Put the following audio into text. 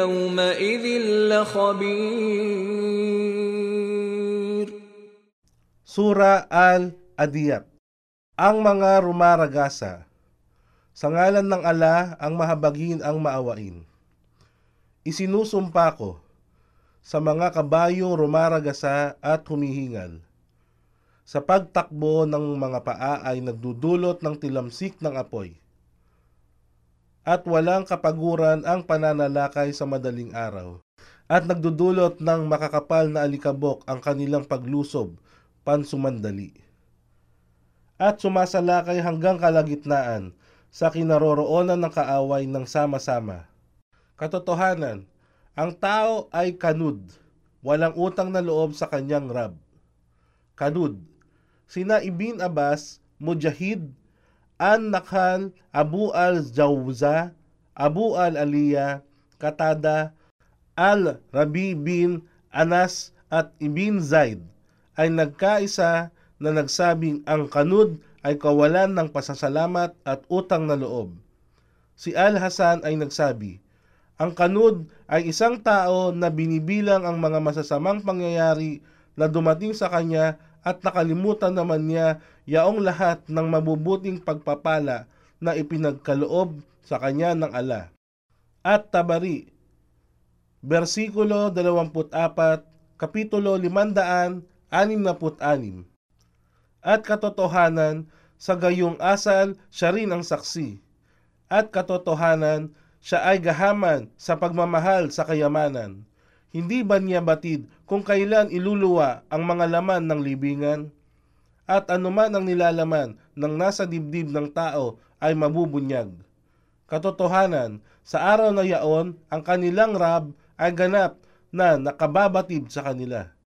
يومئذ لخبير Sura Al-Adiyat Ang mga rumaragasa Sa ngalan ng ala ang mahabagin ang maawain. Isinusumpa ko sa mga kabayong rumaragasa at humihingal. Sa pagtakbo ng mga paa ay nagdudulot ng tilamsik ng apoy. At walang kapaguran ang pananalakay sa madaling araw. At nagdudulot ng makakapal na alikabok ang kanilang paglusob pansumandali. At sumasalakay hanggang kalagitnaan sa kinaroroonan ng kaaway ng sama-sama. Katotohanan, ang tao ay kanud, walang utang na loob sa kanyang rab. Kanud, sina Ibn Abbas, Mujahid, An Nakhal, Abu al-Jawza, Abu al-Aliya, Katada, Al-Rabi bin Anas at Ibn Zaid ay nagkaisa na nagsabing ang kanud ay kawalan ng pasasalamat at utang na loob. Si Al-Hasan ay nagsabi, ang kanud ay isang tao na binibilang ang mga masasamang pangyayari na dumating sa kanya at nakalimutan naman niya yaong lahat ng mabubuting pagpapala na ipinagkaloob sa kanya ng ala. At Tabari, versikulo 24, kapitulo 566. At katotohanan, sa gayong asal, siya rin ang saksi. At katotohanan, siya ay gahaman sa pagmamahal sa kayamanan. Hindi ba niya batid kung kailan iluluwa ang mga laman ng libingan? At anuman ang nilalaman ng nasa dibdib ng tao ay mabubunyag. Katotohanan, sa araw na yaon, ang kanilang rab ay ganap na nakababatid sa kanila.